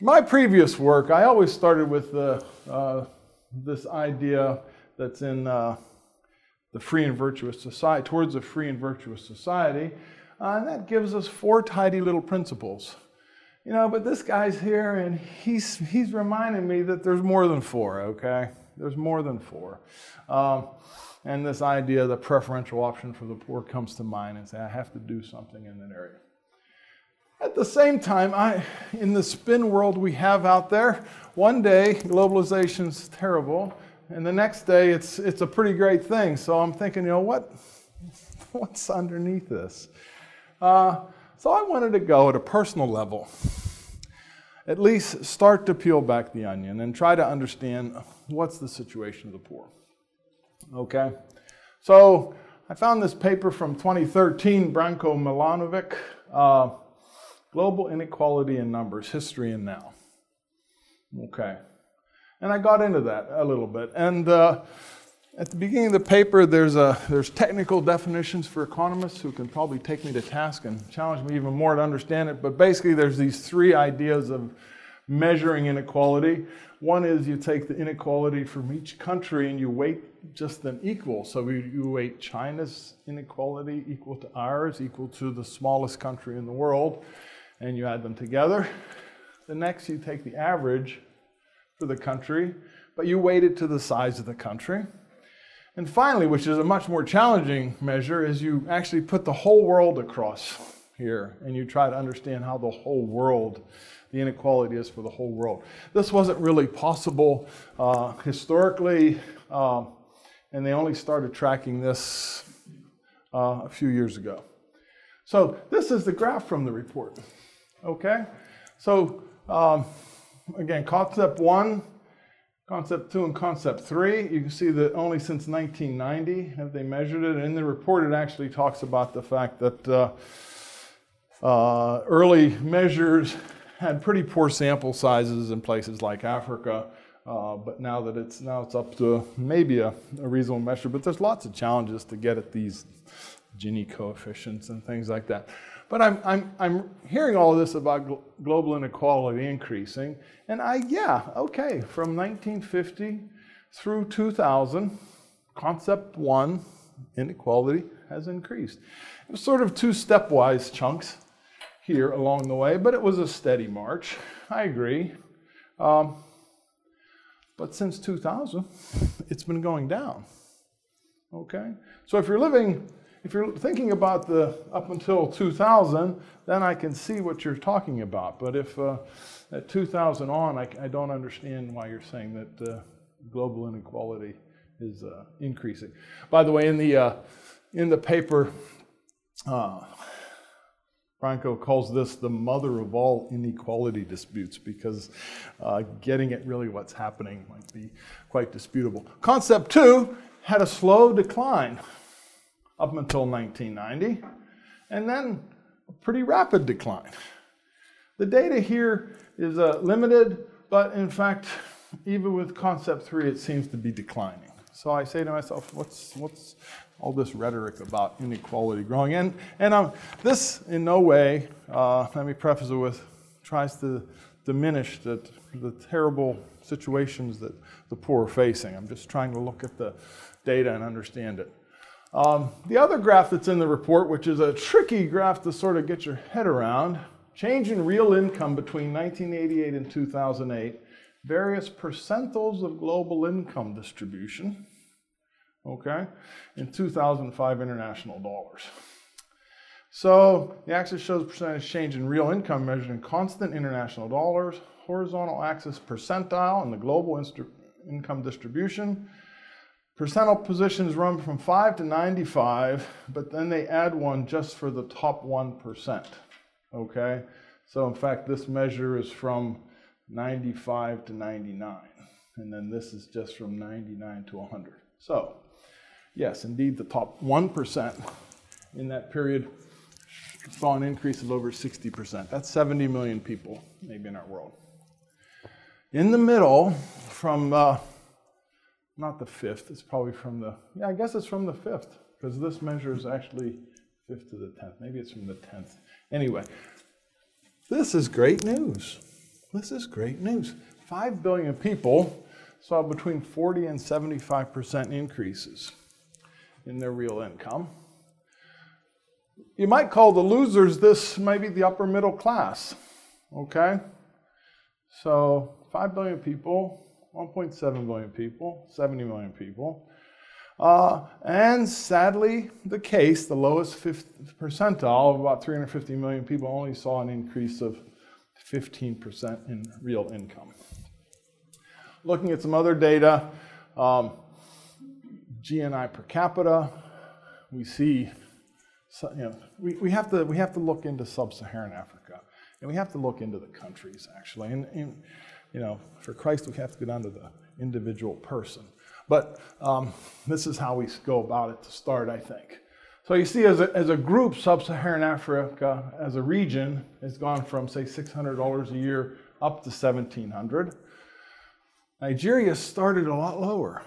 my previous work, I always started with the, uh, this idea that's in uh, the free and virtuous society, towards a free and virtuous society. Uh, and that gives us four tidy little principles. You know, but this guy's here and he's, he's reminding me that there's more than four, okay? There's more than four. Um, and this idea, the preferential option for the poor, comes to mind and say, I have to do something in that area. At the same time, I, in the spin world we have out there, one day globalization's terrible, and the next day it's, it's a pretty great thing. So I'm thinking, you know, what, what's underneath this? Uh, so I wanted to go at a personal level, at least start to peel back the onion and try to understand what's the situation of the poor. Okay? So I found this paper from 2013, Branko Milanovic, uh, Global Inequality in Numbers, History and Now. Okay. And I got into that a little bit. And uh, at the beginning of the paper, there's, a, there's technical definitions for economists who can probably take me to task and challenge me even more to understand it. But basically, there's these three ideas of measuring inequality. One is you take the inequality from each country and you weight just them equal. So you weight China's inequality equal to ours, equal to the smallest country in the world, and you add them together. The next, you take the average for the country, but you weight it to the size of the country. And finally, which is a much more challenging measure, is you actually put the whole world across here and you try to understand how the whole world, the inequality is for the whole world. This wasn't really possible uh, historically. Uh, and they only started tracking this uh, a few years ago. So this is the graph from the report. Okay, so um, again, concept one, concept two, and concept three. You can see that only since 1990 have they measured it. And in the report, it actually talks about the fact that uh, uh, early measures had pretty poor sample sizes in places like Africa. Uh, but now that it's now it's up to maybe a, a, reasonable measure, but there's lots of challenges to get at these Gini coefficients and things like that. But I'm, I'm, I'm hearing all this about gl- global inequality increasing, and I, yeah, okay, from 1950 through 2000, concept one, inequality, has increased. It was sort of two stepwise chunks here along the way, but it was a steady march. I agree. Um, but since 2000, it's been going down. Okay? So if you're living, if you're thinking about the up until 2000, then I can see what you're talking about. But if uh, at 2000 on, I, I, don't understand why you're saying that uh, global inequality is uh, increasing. By the way, in the, uh, in the paper, uh, Branko calls this the mother of all inequality disputes because uh, getting at really what's happening might be quite disputable. Concept two had a slow decline up until 1990, and then a pretty rapid decline. The data here is uh, limited, but in fact, even with concept three, it seems to be declining. So I say to myself, what's, what's, all this rhetoric about inequality growing. And, and um, this, in no way, uh, let me preface it with, tries to diminish the, the terrible situations that the poor are facing. I'm just trying to look at the data and understand it. Um, the other graph that's in the report, which is a tricky graph to sort of get your head around, change in real income between 1988 and 2008, various percentiles of global income distribution okay, in 2005 international dollars. So the axis shows percentage change in real income measured in constant international dollars, horizontal axis percentile in the global income distribution. Percentile positions run from 5 to 95, but then they add one just for the top 1%. Okay? So in fact, this measure is from 95 to 99. And then this is just from 99 to 100. So yes, indeed, the top 1% in that period saw an increase of over 60%. That's 70 million people, maybe, in our world. In the middle, from uh, not the fifth, it's probably from the, yeah, I guess it's from the fifth, because this measure is actually fifth to the tenth. Maybe it's from the tenth. Anyway, this is great news. This is great news. 5 billion people saw between 40 and 75% increases in their real income. You might call the losers this maybe the upper middle class. Okay? So 5 billion people, 1.7 billion people, 70 million people. Uh, and sadly, the case, the lowest fifth percentile of about 350 million people only saw an increase of 15% in real income. Looking at some other data, um, GNI per capita, we see, you know, we, we, have to, we have to look into sub-Saharan Africa. And we have to look into the countries, actually. And, and, you know, for Christ, we have to go down to the individual person. But um, this is how we go about it to start, I think. So you see, as a, as a group, Sub Saharan Africa as a region has gone from, say, $600 a year up to 1700 Nigeria started a lot lower,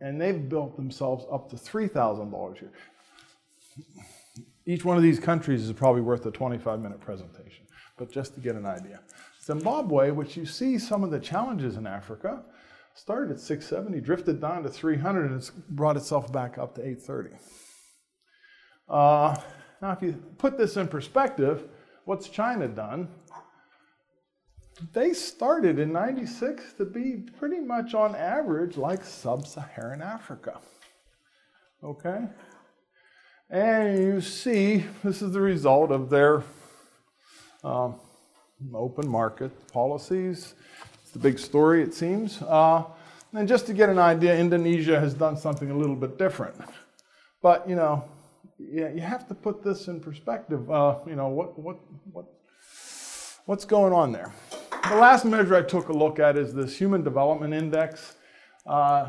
and they've built themselves up to $3,000 a year. Each one of these countries is probably worth a 25 minute presentation, but just to get an idea. Zimbabwe, which you see some of the challenges in Africa, started at 670, drifted down to 300, and it's brought itself back up to 830. Uh, now, if you put this in perspective, what's China done? They started in 96 to be pretty much on average like sub Saharan Africa. Okay? And you see, this is the result of their um, open market policies. It's the big story, it seems. Uh, and just to get an idea, Indonesia has done something a little bit different. But, you know, yeah, you have to put this in perspective. Uh, you know, what, what, what, what's going on there? The last measure I took a look at is this Human Development Index. Uh,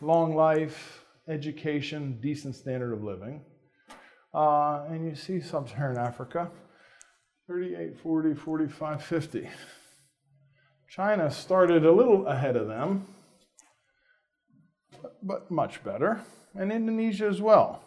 long life, education, decent standard of living. Uh, and you see sub-Saharan Africa, 38, 40, 45, 50. China started a little ahead of them, but, much better, and Indonesia as well.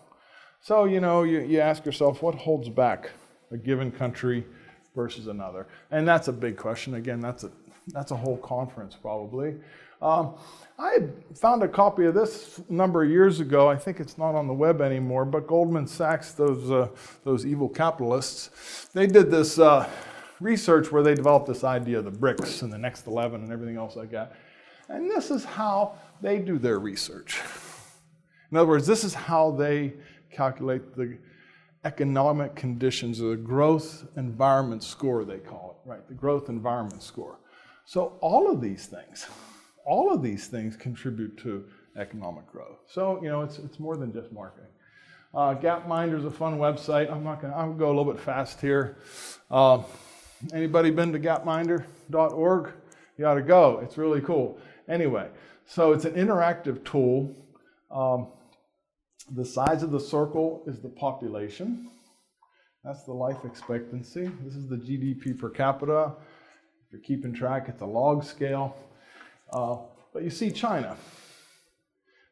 So, you know, you, you ask yourself, what holds back a given country versus another? And that's a big question. Again, that's a, that's a whole conference probably. Um, I found a copy of this a number of years ago. I think it's not on the web anymore, but Goldman Sachs, those, uh, those evil capitalists, they did this uh, research where they developed this idea of the BRICS and the next 11 and everything else like that. And this is how they do their research. In other words, this is how they calculate the economic conditions or the growth environment score, they call it, right? The growth environment score. So all of these things, all of these things contribute to economic growth. So, you know, it's, it's more than just marketing. Uh, Gapminder is a fun website. I'm not going to, I'll go a little bit fast here. Uh, anybody been to gapminder.org? You ought to go. It's really cool. Anyway, so it's an interactive tool. Um, the size of the circle is the population. That's the life expectancy. This is the GDP per capita. If you're keeping track, it's a log scale. Uh, but you see China.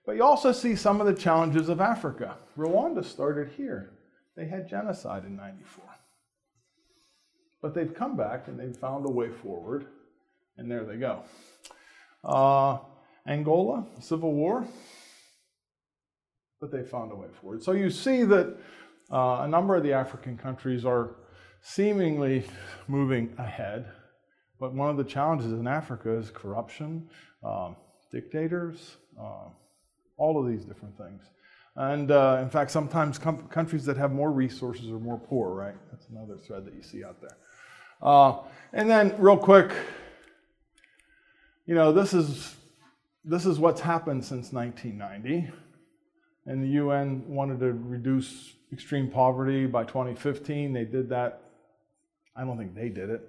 But you also see some of the challenges of Africa. Rwanda started here. They had genocide in 94. But they've come back and they've found a way forward, and there they go. Uh, Angola, civil war, but they found a way forward. So you see that uh, a number of the African countries are seemingly moving ahead, but one of the challenges in Africa is corruption, um, dictators, uh, all of these different things. And uh, in fact, sometimes countries that have more resources are more poor, right? That's another thread that you see out there. Uh, and then, real quick, you know, this is this is what's happened since 1990 and the UN wanted to reduce extreme poverty by 2015. They did that. I don't think they did it.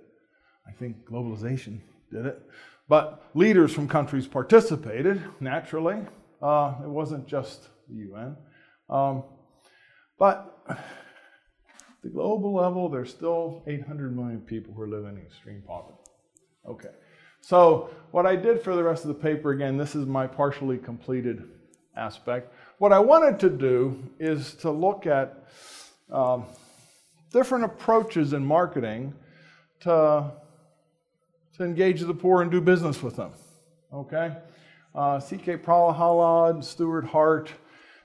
I think globalization did it. But leaders from countries participated, naturally. Uh, it wasn't just the UN. Um, but the global level, there's still 800 million people who are living in extreme poverty. Okay. So, what I did for the rest of the paper, again, this is my partially completed aspect. What I wanted to do is to look at um, different approaches in marketing to to engage the poor and do business with them. Okay? Uh, C.K. Prahalad Stuart Hart,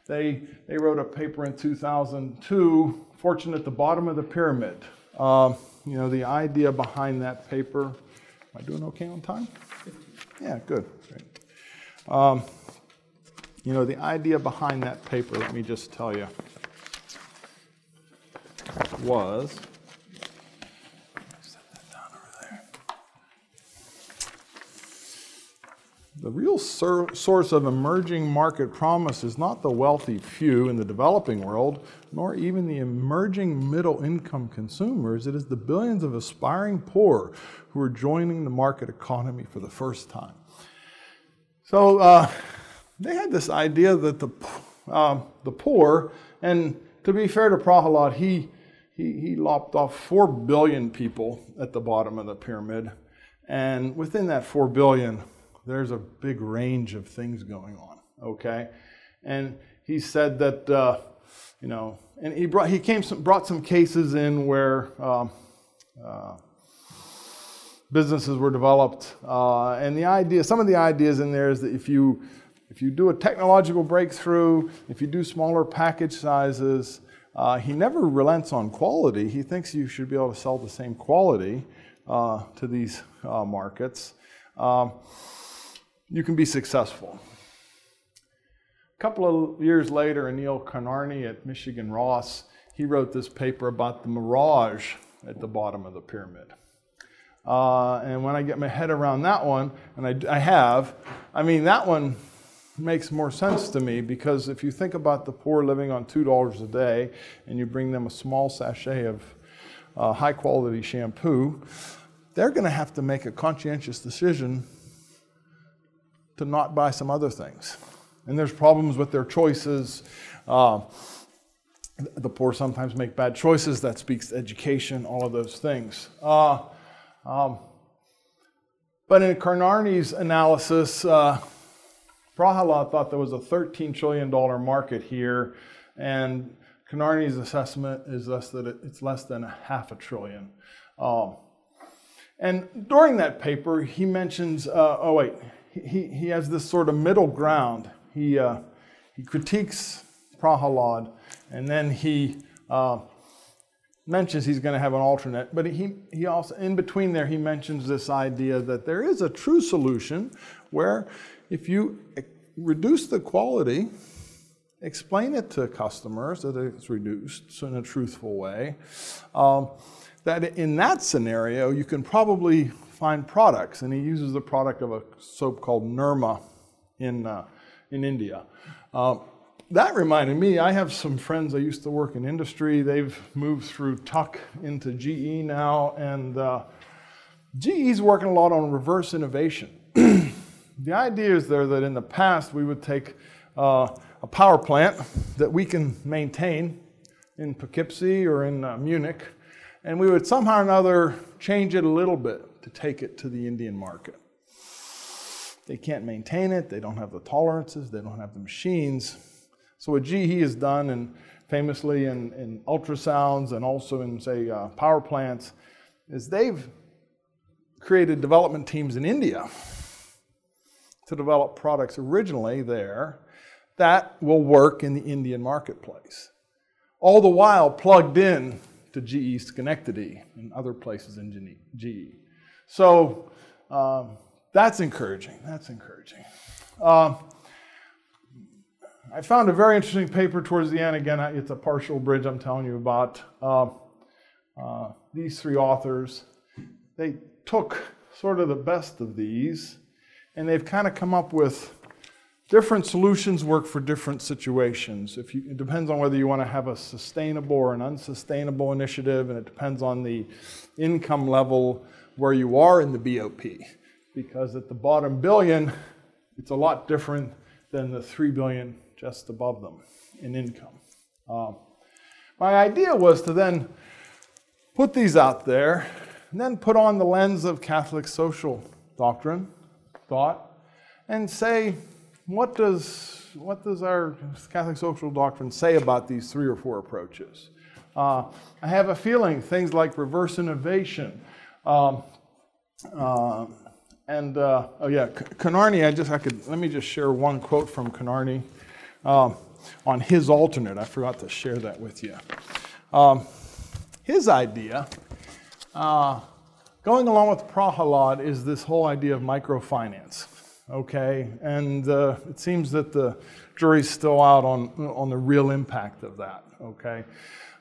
they, they wrote a paper in 2002, Fortune at the Bottom of the Pyramid. Uh, you know, the idea behind that paper. Am I doing okay on time? Yeah, good. Um, you know, the idea behind that paper, let me just tell you, was The real source of emerging market promise is not the wealthy few in the developing world, nor even the emerging middle income consumers. It is the billions of aspiring poor who are joining the market economy for the first time. So uh, they had this idea that the, uh, the poor, and to be fair to Prahalad, he, he, he lopped off 4 billion people at the bottom of the pyramid. And within that 4 billion, there's a big range of things going on, okay? And he said that, uh, you know, and he brought, he came some, brought some cases in where um, uh, businesses were developed. Uh, and the idea, some of the ideas in there is that if you, if you do a technological breakthrough, if you do smaller package sizes, uh, he never relents on quality. He thinks you should be able to sell the same quality uh, to these uh, markets. Um, you can be successful. A couple of years later, Aneel Karnani at Michigan Ross, he wrote this paper about the mirage at the bottom of the pyramid. Uh, and when I get my head around that one, and I, I have, I mean, that one makes more sense to me because if you think about the poor living on $2 a day and you bring them a small sachet of uh, high quality shampoo, they're going to have to make a conscientious decision to not buy some other things. And there's problems with their choices. Uh, the poor sometimes make bad choices. That speaks to education, all of those things. Uh, um, but in Karnani's analysis, uh, Prahalad thought there was a $13 trillion market here, and Karnani's assessment is thus that it's less than a half a trillion. Um, and during that paper, he mentions, uh, oh, wait, he, he has this sort of middle ground. He, uh, he critiques Prahalad, and then he uh, mentions he's going to have an alternate. But he, he also, in between there, he mentions this idea that there is a true solution where if you reduce the quality, explain it to customers that it's reduced in a truthful way, um, that in that scenario, you can probably find products, and he uses the product of a soap called Nirma in, uh, in India. Uh, that reminded me, I have some friends I used to work in industry. They've moved through Tuck into GE now, and uh, GE's working a lot on reverse innovation. the idea is there that in the past we would take uh, a power plant that we can maintain in Poughkeepsie or in uh, Munich, and we would somehow or another change it a little bit to take it to the Indian market. They can't maintain it, they don't have the tolerances, they don't have the machines. So, what GE has done, and famously in, in ultrasounds and also in, say, uh, power plants, is they've created development teams in India to develop products originally there that will work in the Indian marketplace. All the while plugged in to GE Schenectady and other places in GE. So um, that's encouraging. That's encouraging. Uh, I found a very interesting paper towards the end. Again, it's a partial bridge I'm telling you about. Uh, uh, these three authors, they took sort of the best of these and they've kind of come up with different solutions work for different situations. If you, it depends on whether you want to have a sustainable or an unsustainable initiative, and it depends on the income level where you are in the BOP. Because at the bottom billion, it's a lot different than the 3 billion just above them in income. Um, my idea was to then put these out there and then put on the lens of Catholic social doctrine, thought, and say, what does, what does our Catholic social doctrine say about these three or four approaches? Uh, I have a feeling things like reverse innovation, um, Uh, and uh, oh yeah, Karnani. I just I could let me just share one quote from Karnani um, on his alternate. I forgot to share that with you. Um, his idea, uh, going along with Prahalad, is this whole idea of microfinance. Okay, and uh, it seems that the jury's still out on on the real impact of that. Okay,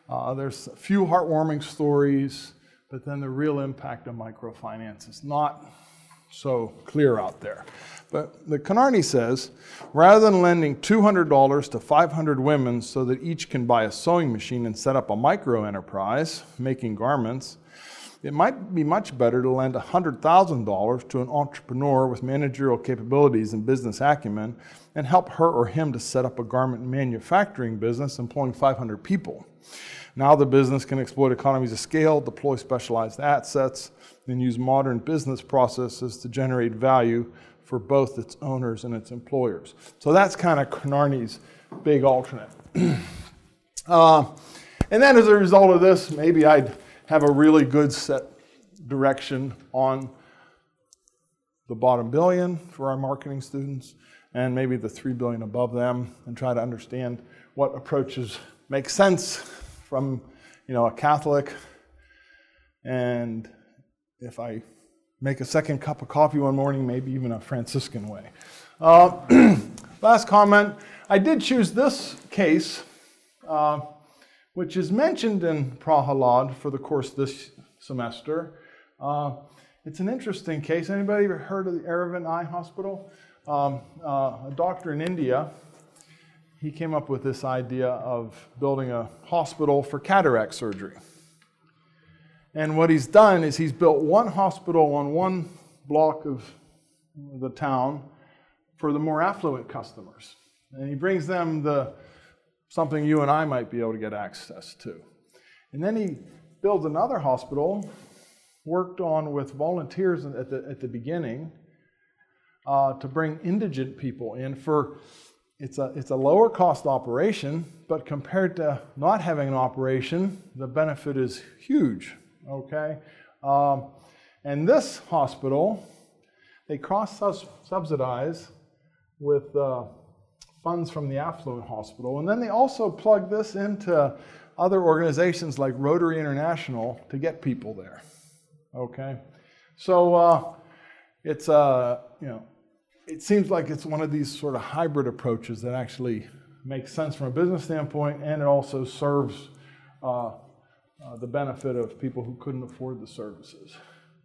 uh, there's a few heartwarming stories, but then the real impact of microfinance is not so clear out there. But the Karnani says rather than lending $200 to 500 women so that each can buy a sewing machine and set up a micro enterprise making garments, it might be much better to lend $100,000 to an entrepreneur with managerial capabilities and business acumen and help her or him to set up a garment manufacturing business employing 500 people. Now the business can exploit economies of scale, deploy specialized assets, and use modern business processes to generate value for both its owners and its employers. So that's kind of Karnani's big alternate. uh, and then as a result of this, maybe I'd have a really good set direction on the bottom billion for our marketing students and maybe the 3 billion above them and try to understand what approaches make sense from you know a Catholic and if I make a second cup of coffee one morning, maybe even a Franciscan way. Uh, last comment I did choose this case, uh, which is mentioned in Prahalad for the course this semester. Uh, it's an interesting case. Anybody ever heard of the Aravind Eye Hospital? Um, uh, a doctor in India, he came up with this idea of building a hospital for cataract surgery. And what he's done is he's built one hospital on one block of the town for the more affluent customers. And he brings them the something you and I might be able to get access to. And then he builds another hospital, worked on with volunteers at the, at the beginning uh, to bring indigent people in for it's a, it's a lower cost operation, but compared to not having an operation, the benefit is huge okay? Um, and this hospital, they cross subsidize with uh, funds from the affluent hospital. And then they also plug this into other organizations like Rotary International to get people there. Okay? So uh, it's, uh, you know, it seems like it's one of these sort of hybrid approaches that actually makes sense from a business standpoint and it also serves uh, uh, the benefit of people who couldn't afford the services.